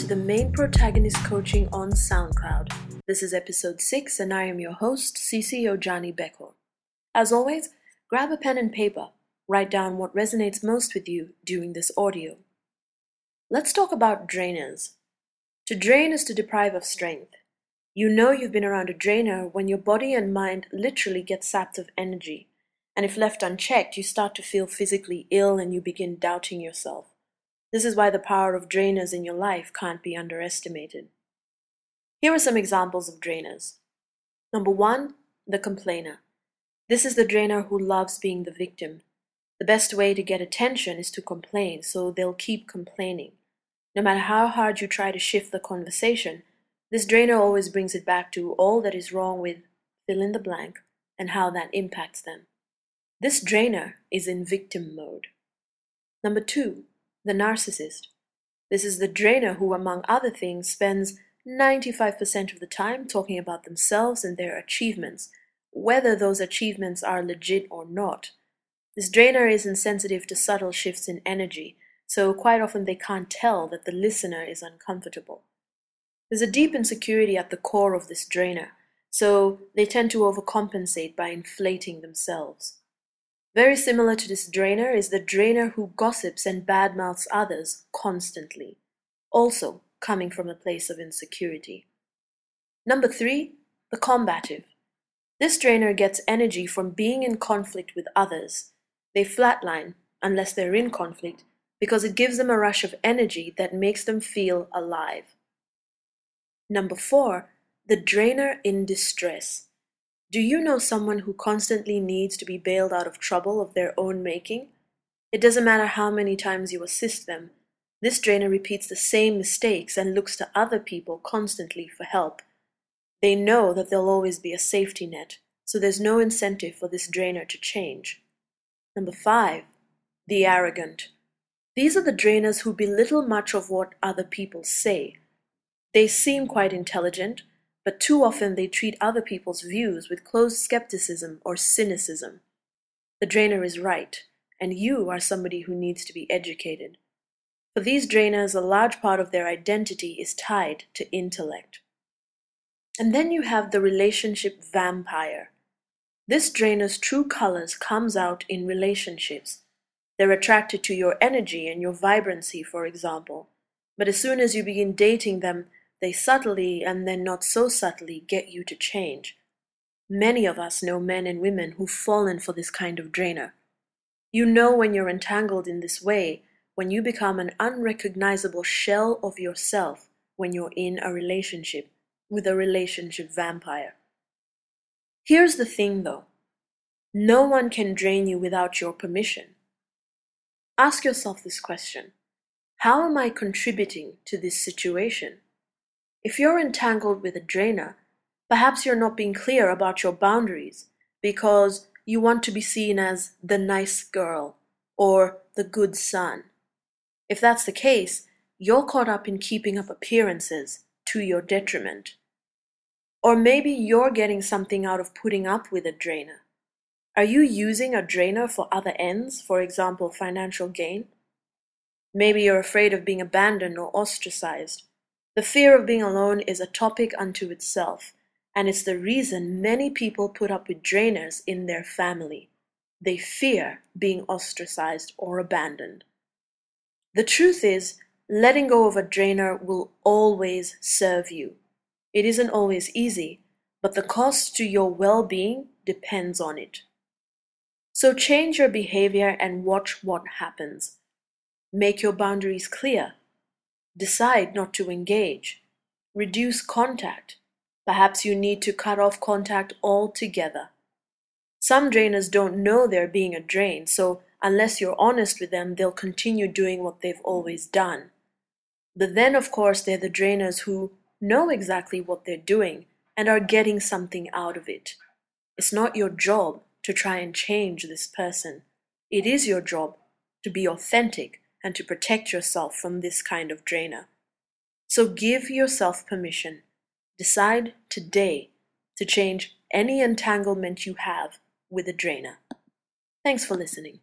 to the Main Protagonist Coaching on SoundCloud. This is episode 6, and I am your host, Cici Ojani Beko. As always, grab a pen and paper, write down what resonates most with you during this audio. Let's talk about drainers. To drain is to deprive of strength. You know you've been around a drainer when your body and mind literally get sapped of energy, and if left unchecked, you start to feel physically ill and you begin doubting yourself. This is why the power of drainers in your life can't be underestimated. Here are some examples of drainers. Number one, the complainer. This is the drainer who loves being the victim. The best way to get attention is to complain, so they'll keep complaining. No matter how hard you try to shift the conversation, this drainer always brings it back to all that is wrong with fill in the blank and how that impacts them. This drainer is in victim mode. Number two, the narcissist. This is the drainer who, among other things, spends 95% of the time talking about themselves and their achievements, whether those achievements are legit or not. This drainer is insensitive to subtle shifts in energy, so quite often they can't tell that the listener is uncomfortable. There's a deep insecurity at the core of this drainer, so they tend to overcompensate by inflating themselves. Very similar to this drainer is the drainer who gossips and badmouths others constantly, also coming from a place of insecurity. Number three, the combative. This drainer gets energy from being in conflict with others. They flatline unless they're in conflict because it gives them a rush of energy that makes them feel alive. Number four, the drainer in distress. Do you know someone who constantly needs to be bailed out of trouble of their own making? It doesn't matter how many times you assist them. This drainer repeats the same mistakes and looks to other people constantly for help. They know that there'll always be a safety net, so there's no incentive for this drainer to change. Number five, the arrogant. These are the drainers who belittle much of what other people say. They seem quite intelligent, but too often they treat other people's views with closed skepticism or cynicism. The drainer is right, and you are somebody who needs to be educated. For these drainers, a large part of their identity is tied to intellect. And then you have the relationship vampire. This drainer's true colors comes out in relationships. They're attracted to your energy and your vibrancy, for example. But as soon as you begin dating them, they subtly and then not so subtly get you to change. Many of us know men and women who've fallen for this kind of drainer. You know when you're entangled in this way, when you become an unrecognizable shell of yourself when you're in a relationship with a relationship vampire. Here's the thing though no one can drain you without your permission. Ask yourself this question How am I contributing to this situation? If you're entangled with a drainer, perhaps you're not being clear about your boundaries because you want to be seen as the nice girl or the good son. If that's the case, you're caught up in keeping up appearances to your detriment. Or maybe you're getting something out of putting up with a drainer. Are you using a drainer for other ends, for example, financial gain? Maybe you're afraid of being abandoned or ostracized. The fear of being alone is a topic unto itself, and it's the reason many people put up with drainers in their family. They fear being ostracized or abandoned. The truth is, letting go of a drainer will always serve you. It isn't always easy, but the cost to your well being depends on it. So change your behavior and watch what happens. Make your boundaries clear Decide not to engage. Reduce contact. Perhaps you need to cut off contact altogether. Some drainers don't know they're being a drain, so unless you're honest with them, they'll continue doing what they've always done. But then, of course, they're the drainers who know exactly what they're doing and are getting something out of it. It's not your job to try and change this person. It is your job to be authentic and to protect yourself from this kind of drainer. So give yourself permission. Decide today to change any entanglement you have with a drainer. Thanks for listening.